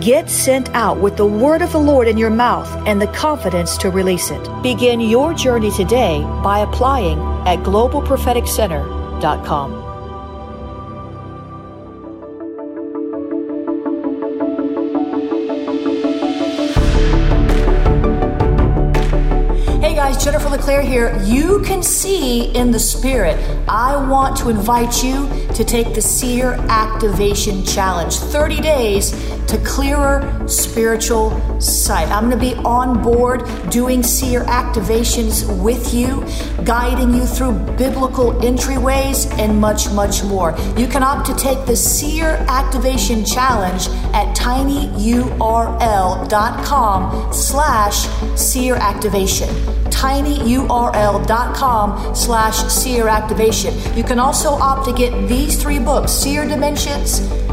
Get sent out with the word of the Lord in your mouth and the confidence to release it. Begin your journey today by applying at globalpropheticcenter.com. LeClaire here. You can see in the spirit. I want to invite you to take the Seer Activation Challenge 30 days to clearer spiritual sight. I'm going to be on board doing seer activations with you, guiding you through biblical entryways, and much, much more. You can opt to take the Seer Activation Challenge at tinyurl.com slash seer activation tinyurl.com slash seer activation. You can also opt to get these three books, Seer Dimensions.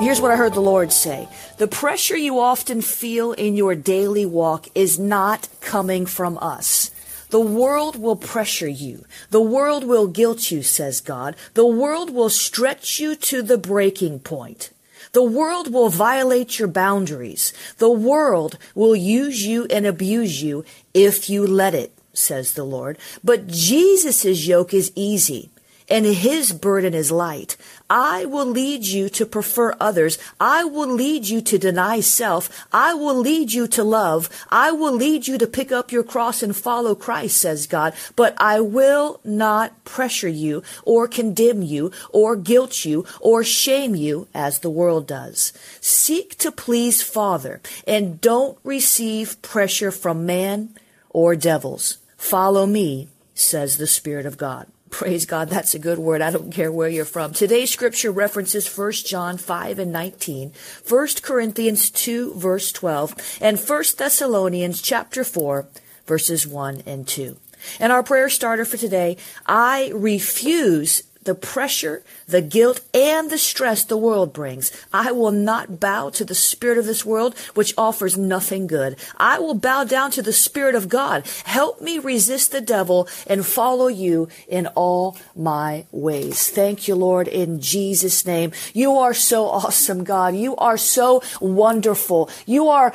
Here's what I heard the Lord say. The pressure you often feel in your daily walk is not coming from us. The world will pressure you. The world will guilt you, says God. The world will stretch you to the breaking point. The world will violate your boundaries. The world will use you and abuse you if you let it, says the Lord. But Jesus' yoke is easy and his burden is light. I will lead you to prefer others. I will lead you to deny self. I will lead you to love. I will lead you to pick up your cross and follow Christ, says God. But I will not pressure you or condemn you or guilt you or shame you as the world does. Seek to please Father and don't receive pressure from man or devils. Follow me, says the Spirit of God. Praise God. That's a good word. I don't care where you're from. Today's scripture references 1 John 5 and 19, 1 Corinthians 2 verse 12, and 1 Thessalonians chapter 4 verses 1 and 2. And our prayer starter for today, I refuse the pressure, the guilt, and the stress the world brings. I will not bow to the spirit of this world, which offers nothing good. I will bow down to the spirit of God. Help me resist the devil and follow you in all my ways. Thank you, Lord, in Jesus' name. You are so awesome, God. You are so wonderful. You are,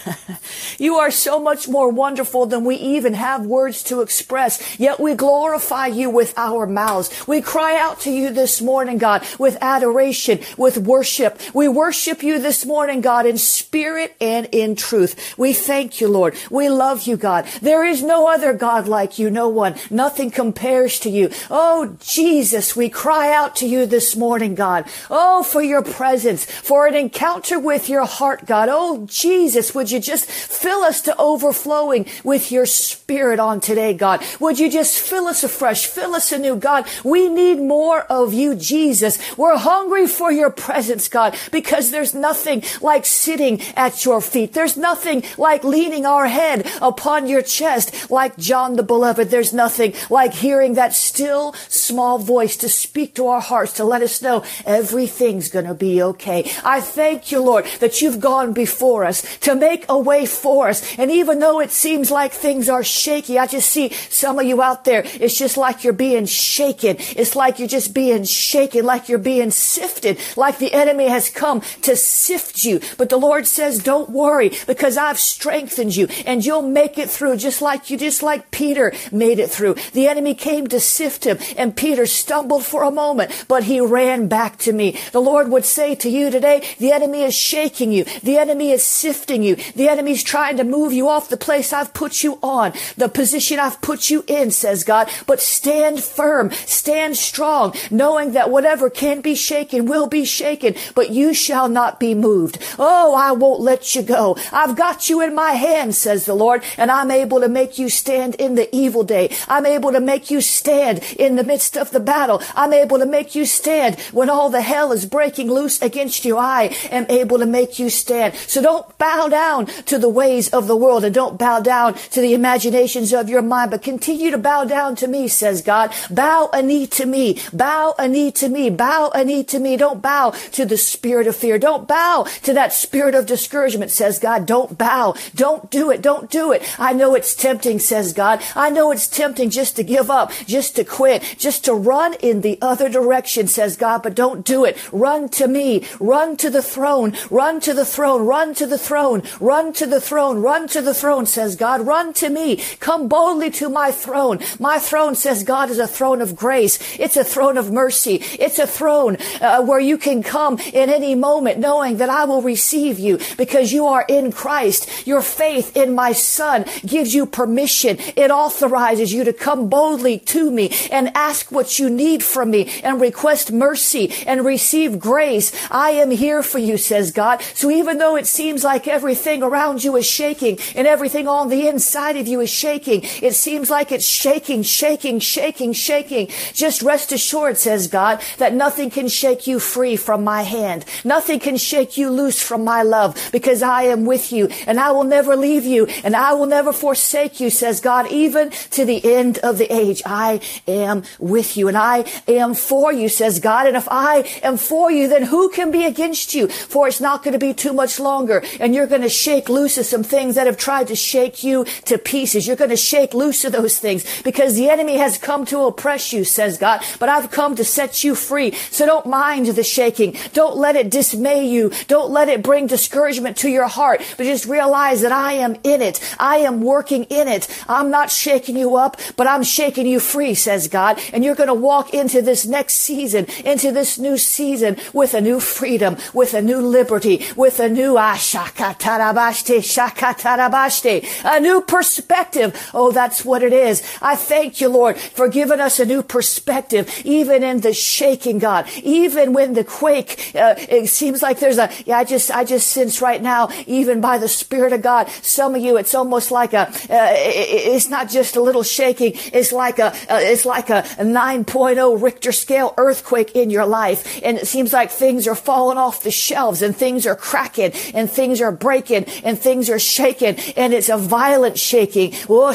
you are so much more wonderful than we even have words to express. Yet we glorify you with our mouths. We cry out to you this morning, God, with adoration, with worship. We worship you this morning, God, in spirit and in truth. We thank you, Lord. We love you, God. There is no other God like you, no one. Nothing compares to you. Oh, Jesus, we cry out to you this morning, God. Oh, for your presence, for an encounter with your heart, God. Oh, Jesus, would you just fill us to overflowing with your spirit on today, God? Would you just fill us afresh, fill us anew, God? We need more of you, Jesus. We're hungry for your presence, God, because there's nothing like sitting at your feet. There's nothing like leaning our head upon your chest like John the Beloved. There's nothing like hearing that still small voice to speak to our hearts, to let us know everything's going to be okay. I thank you, Lord, that you've gone before us to make a way for us. And even though it seems like things are shaky, I just see some of you out there. It's just like you're being shaken. It's like you're just being shaken, like you're being sifted, like the enemy has come to sift you. But the Lord says, don't worry because I've strengthened you and you'll make it through just like you, just like Peter made it through. The enemy came to sift him and Peter stumbled for a moment, but he ran back to me. The Lord would say to you today, the enemy is shaking you. The enemy is sifting you. The enemy's trying to move you off the place I've put you on, the position I've put you in, says God. But stand firm, stand strong, knowing that whatever can be shaken will be shaken, but you shall not be moved. Oh, I won't let you go. I've got you in my hand, says the Lord, and I'm able to make you stand in the evil day. I'm able to make you stand in the midst of the battle. I'm able to make you stand when all the hell is breaking loose against you. I am able to make you stand. So don't bow down to the ways of the world and don't bow down to the imaginations of your mind, but continue to bow down to me, says God. Bow a knee to me. Bow a knee to me. Bow a knee to me. Don't bow to the spirit of fear. Don't bow to that spirit of discouragement, says God. Don't bow. Don't do it. Don't do it. I know it's tempting, says God. I know it's tempting just to give up, just to quit, just to run in the other direction, says God, but don't do it. Run to me. Run to the throne. Run to the throne. Run to the throne. Run to the throne. Run to the throne, says God. Run to me. Come boldly to my throne. My throne, says God, is a throne of grace. It's a throne of mercy. It's a throne uh, where you can come in any moment knowing that I will receive you because you are in Christ. Your faith in my son gives you permission. It authorizes you to come boldly to me and ask what you need from me and request mercy and receive grace. I am here for you, says God. So even though it seems like everything around you is shaking and everything on the inside of you is shaking, it seems like it's shaking, shaking, shaking, shaking. Just rest assured, says God, that nothing can shake you free from my hand. Nothing can shake you loose from my love because I am with you and I will never leave you and I will never forsake you, says God, even to the end of the age. I am with you and I am for you, says God. And if I am for you, then who can be against you? For it's not going to be too much longer and you're going to shake loose of some things that have tried to shake you to pieces. You're going to shake loose of those things because the enemy has come to oppress you, says God, but I've come to set you free. So don't mind the shaking. Don't let it dismay you. Don't let it bring discouragement to your heart, but just realize that I am in it. I am working in it. I'm not shaking you up, but I'm shaking you free, says God. And you're going to walk into this next season, into this new season with a new freedom, with a new liberty, with a new ah, ashakatarabashte, shakatarabashte, a new perspective. Oh, that's what it is. I thank you, Lord, for giving us a new perspective, even in the shaking, God, even when the quake, uh, it seems like there's a, yeah, I just, I just sense right now, even by the Spirit of God, some of you, it's almost like a, uh, it's not just a little shaking. It's like a, uh, it's like a 9.0 Richter scale earthquake in your life. And it seems like things are falling off the shelves and things are cracking and things are breaking and things are shaking and it's a violent shaking. Oh,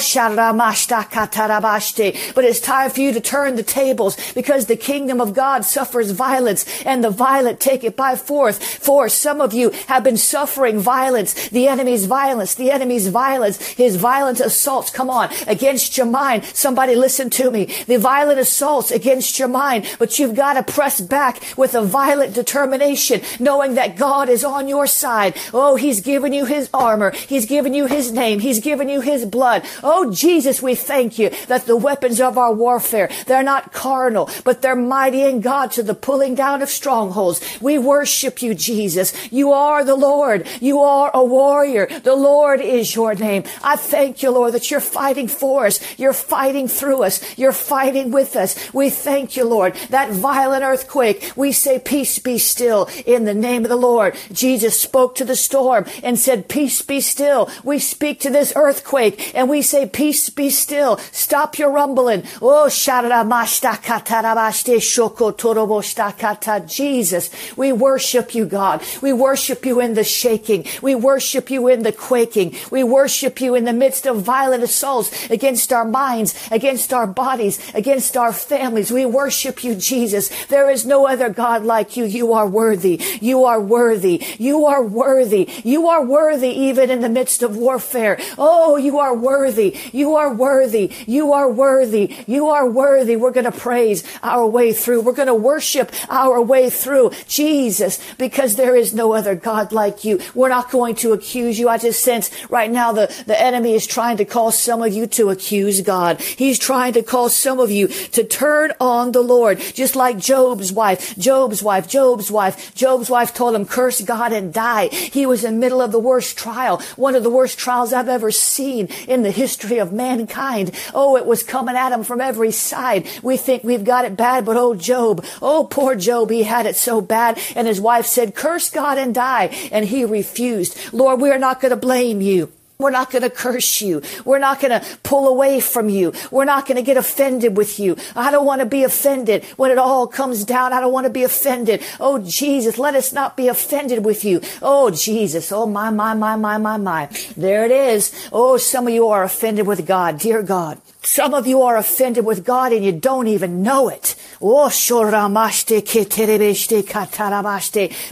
but it's time for you to turn the tables because the kingdom of God suffers violence and the violent take it by force. For some of you have been suffering violence, the enemy's violence, the enemy's violence, his violent assaults. Come on, against your mind. Somebody listen to me. The violent assaults against your mind, but you've got to press back with a violent determination, knowing that God is on your side. Oh, he's given you his armor. He's given you his name. He's given you his blood. Oh, Jesus, we thank you that the weapons of our warfare, they're not carnal, but they're mighty in God to the pulling down of strongholds. We worship you, Jesus. You are the Lord. You are a warrior. The Lord is your name. I thank you, Lord, that you're fighting for us. You're fighting through us. You're fighting with us. We thank you, Lord. That violent earthquake, we say, peace be still in the name of the Lord. Jesus spoke to the storm and said, peace be still. We speak to this earthquake and we say, peace be still. Stop your rumbling. Oh, Jesus, we worship you, God. We worship you in the shaking. We worship you in the quaking. We worship you in the midst of violent assaults against our minds, against our bodies, against our families. We worship you, Jesus. There is no other God like you. You are worthy. You are worthy. You are worthy. You are worthy even in the midst of warfare. Oh, you are worthy. You are worthy. You are worthy. You are worthy. We're going to praise our way through. We're going to worship our way through Jesus because there is no other God like you. We're not going to accuse you. I just sense right now the, the enemy is trying to cause some of you to accuse God. He's trying to cause some of you to turn on the Lord, just like Job's wife, Job's wife, Job's wife. Job's wife told him, curse God and die. He was in the middle of the worst trial, one of the worst trials I've ever seen in the history of mankind. Oh, it was coming at him from every side. We think we've got it bad, but oh, Job, oh, poor Job, he had it so bad. And his wife said, curse God and die. And he refused. Lord, we are not going to blame you. We're not going to curse you. We're not going to pull away from you. We're not going to get offended with you. I don't want to be offended when it all comes down. I don't want to be offended. Oh, Jesus, let us not be offended with you. Oh, Jesus. Oh, my, my, my, my, my, my. There it is. Oh, some of you are offended with God. Dear God. Some of you are offended with God and you don't even know it. Oh,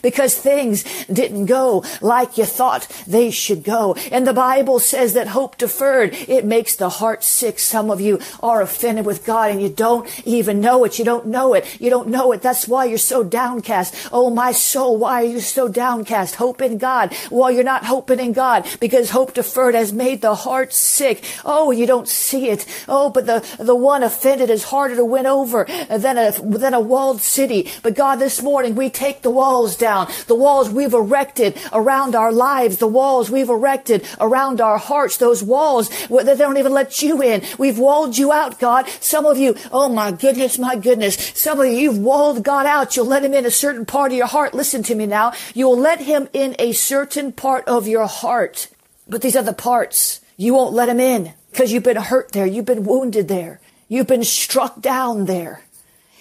because things didn't go like you thought they should go. And the Bible says that hope deferred, it makes the heart sick. Some of you are offended with God and you don't even know it. You don't know it. You don't know it. That's why you're so downcast. Oh, my soul, why are you so downcast? Hope in God. Well, you're not hoping in God because hope deferred has made the heart sick. Oh, you don't see it. Oh, but the, the one offended is harder to win over than a, than a walled city. But God, this morning we take the walls down, the walls we've erected around our lives, the walls we've erected around our hearts, those walls that they don't even let you in. We've walled you out, God. Some of you, oh my goodness, my goodness. Some of you, you've walled God out. You'll let him in a certain part of your heart. Listen to me now. You'll let him in a certain part of your heart. But these other parts, you won't let him in because you've been hurt there. You've been wounded there. You've been struck down there.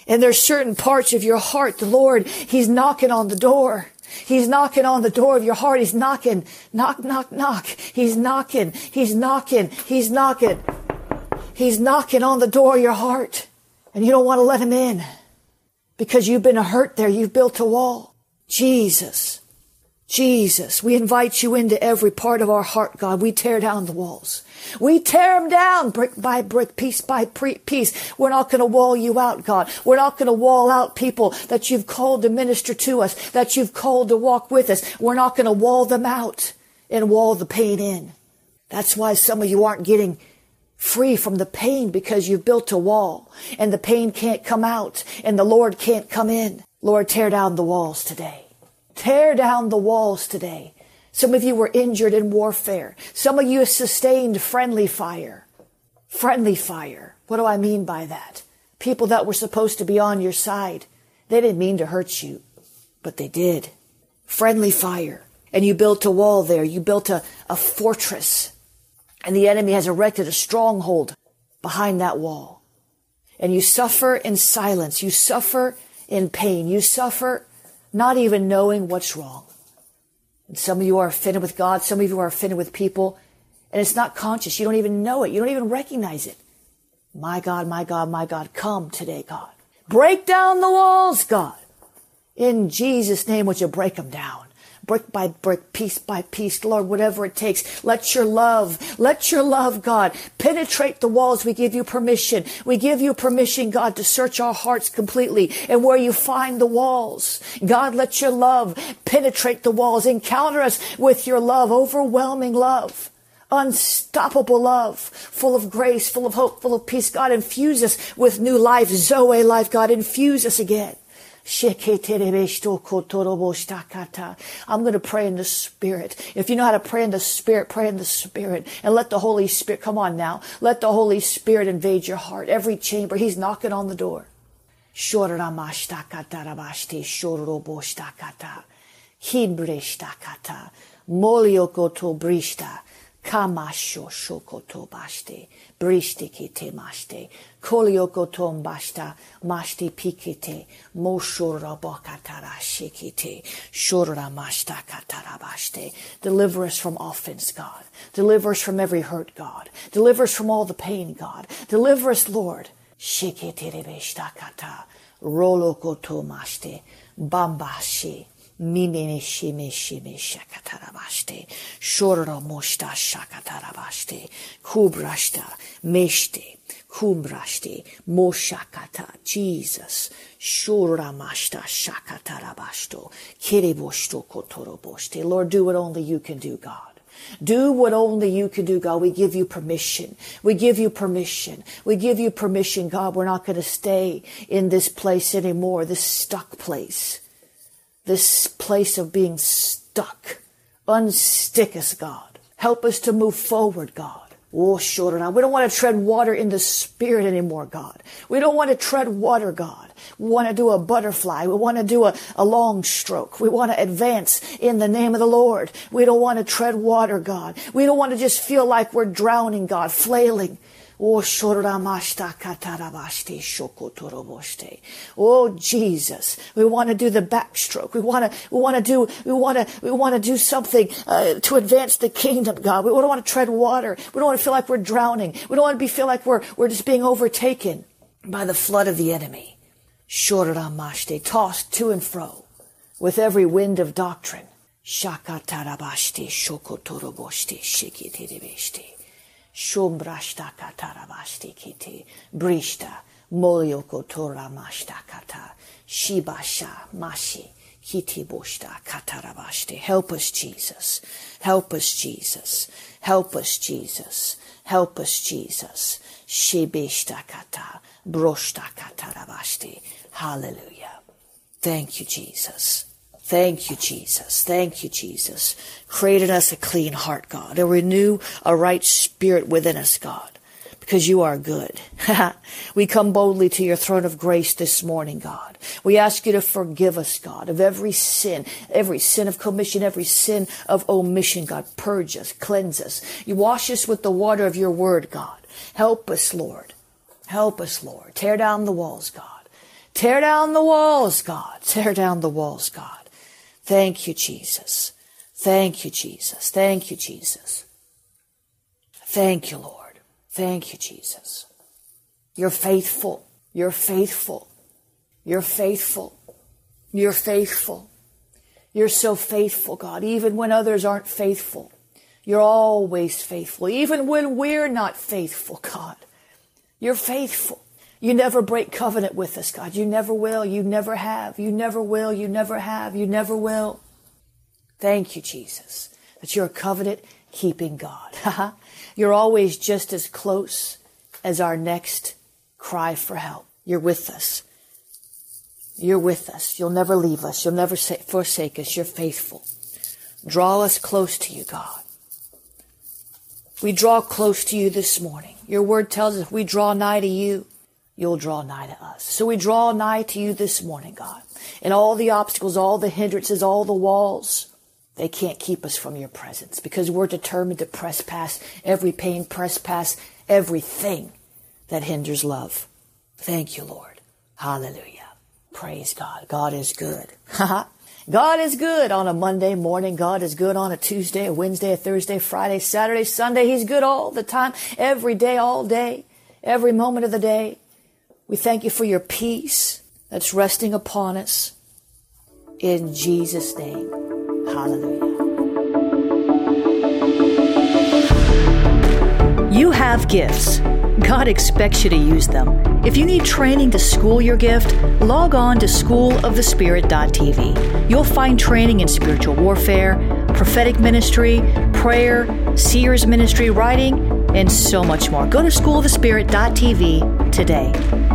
And there's certain parts of your heart, the Lord, He's knocking on the door. He's knocking on the door of your heart. He's knocking, knock, knock, knock. He's knocking, he's knocking, he's knocking. He's knocking on the door of your heart. And you don't want to let him in because you've been hurt there. You've built a wall. Jesus. Jesus, we invite you into every part of our heart, God. We tear down the walls. We tear them down brick by brick, piece by piece. We're not going to wall you out, God. We're not going to wall out people that you've called to minister to us, that you've called to walk with us. We're not going to wall them out and wall the pain in. That's why some of you aren't getting free from the pain because you've built a wall and the pain can't come out and the Lord can't come in. Lord, tear down the walls today. Tear down the walls today. Some of you were injured in warfare. Some of you sustained friendly fire. Friendly fire. What do I mean by that? People that were supposed to be on your side. They didn't mean to hurt you, but they did. Friendly fire. And you built a wall there. You built a, a fortress. And the enemy has erected a stronghold behind that wall. And you suffer in silence. You suffer in pain. You suffer not even knowing what's wrong. And some of you are offended with God, some of you are offended with people, and it's not conscious. You don't even know it. You don't even recognize it. My God, my God, my God, come today, God. Break down the walls, God. In Jesus' name, would you break them down? Brick by brick, piece by piece, Lord, whatever it takes. Let your love, let your love, God, penetrate the walls. We give you permission. We give you permission, God, to search our hearts completely. And where you find the walls, God, let your love penetrate the walls. Encounter us with your love, overwhelming love. unstoppable love, full of grace, full of hope, full of peace. God, infuse us with new life, Zoe life. God, infuse us again. I'm going to pray in the Spirit. If you know how to pray in the Spirit, pray in the Spirit. And let the Holy Spirit, come on now, let the Holy Spirit invade your heart. Every chamber, He's knocking on the door. Moliokoto brishta. Kamasho shokoto bashte, brishti kite mashte, koliokotom bashta, mashti pikite, moshora bakatara shikite, shora mashta katarabashte. Deliver us from offense, God. Deliver us from every hurt, God. Deliver us from all the pain, God. Deliver us, Lord. Shikite rebeshta kata, rolokoto mashte, bambashi. Mimene shime shime shakatarabashte. Shorra moshta shakatarabashte. Kubrashta meshte. Kumbrashte. Moshakata. Jesus. Shura mashta shakatarabashto. Kireboshto kotoroboshte. Lord, do what only you can do, God. Do what only you can do, God. We give you permission. We give you permission. We give you permission, God. We're not going to stay in this place anymore, this stuck place this place of being stuck. Unstick us, God. Help us to move forward, God. Oh, now. We don't want to tread water in the spirit anymore, God. We don't want to tread water, God. We want to do a butterfly. We want to do a, a long stroke. We want to advance in the name of the Lord. We don't want to tread water, God. We don't want to just feel like we're drowning, God, flailing. Oh, Jesus, we want to do the backstroke. We want to, we want to do, we want to, we want to do something uh, to advance the kingdom, God. We don't want to tread water. We don't want to feel like we're drowning. We don't want to be feel like we're we're just being overtaken by the flood of the enemy. Tossed to and fro with every wind of doctrine. Shakatarabashte shokotoroboshte shikitirebeshte. Shombrashta katarabashti kiti. Brishta. Molioko tora mashta kata. Shibasha mashi. Kiti boshta katarabashti. Help us, Jesus. Help us, Jesus. Help us, Jesus. Help us, Jesus. Shibishta kata. Broshta katarabashti. Hallelujah. Thank you, Jesus. Thank you, Jesus. Thank you, Jesus. Create in us a clean heart, God, and renew a right spirit within us, God, because you are good. we come boldly to your throne of grace this morning, God. We ask you to forgive us, God, of every sin, every sin of commission, every sin of omission, God. Purge us, cleanse us. You wash us with the water of your word, God. Help us, Lord. Help us, Lord. Tear down the walls, God. Tear down the walls, God. Tear down the walls, God. Thank you, Jesus. Thank you, Jesus. Thank you, Jesus. Thank you, Lord. Thank you, Jesus. You're faithful. You're faithful. You're faithful. You're faithful. You're so faithful, God, even when others aren't faithful. You're always faithful, even when we're not faithful, God. You're faithful. You never break covenant with us, God. You never will. You never have. You never will. You never have. You never will. Thank you, Jesus, that you're a covenant keeping God. you're always just as close as our next cry for help. You're with us. You're with us. You'll never leave us. You'll never forsake us. You're faithful. Draw us close to you, God. We draw close to you this morning. Your word tells us we draw nigh to you you'll draw nigh to us. So we draw nigh to you this morning, God. And all the obstacles, all the hindrances, all the walls, they can't keep us from your presence because we're determined to press past every pain, press past everything that hinders love. Thank you, Lord. Hallelujah. Praise God. God is good. God is good on a Monday morning. God is good on a Tuesday, a Wednesday, a Thursday, Friday, Saturday, Sunday. He's good all the time, every day, all day, every moment of the day. We thank you for your peace that's resting upon us. In Jesus' name, hallelujah. You have gifts. God expects you to use them. If you need training to school your gift, log on to schoolofthespirit.tv. You'll find training in spiritual warfare, prophetic ministry, prayer, seers ministry, writing, and so much more. Go to schoolofthespirit.tv today.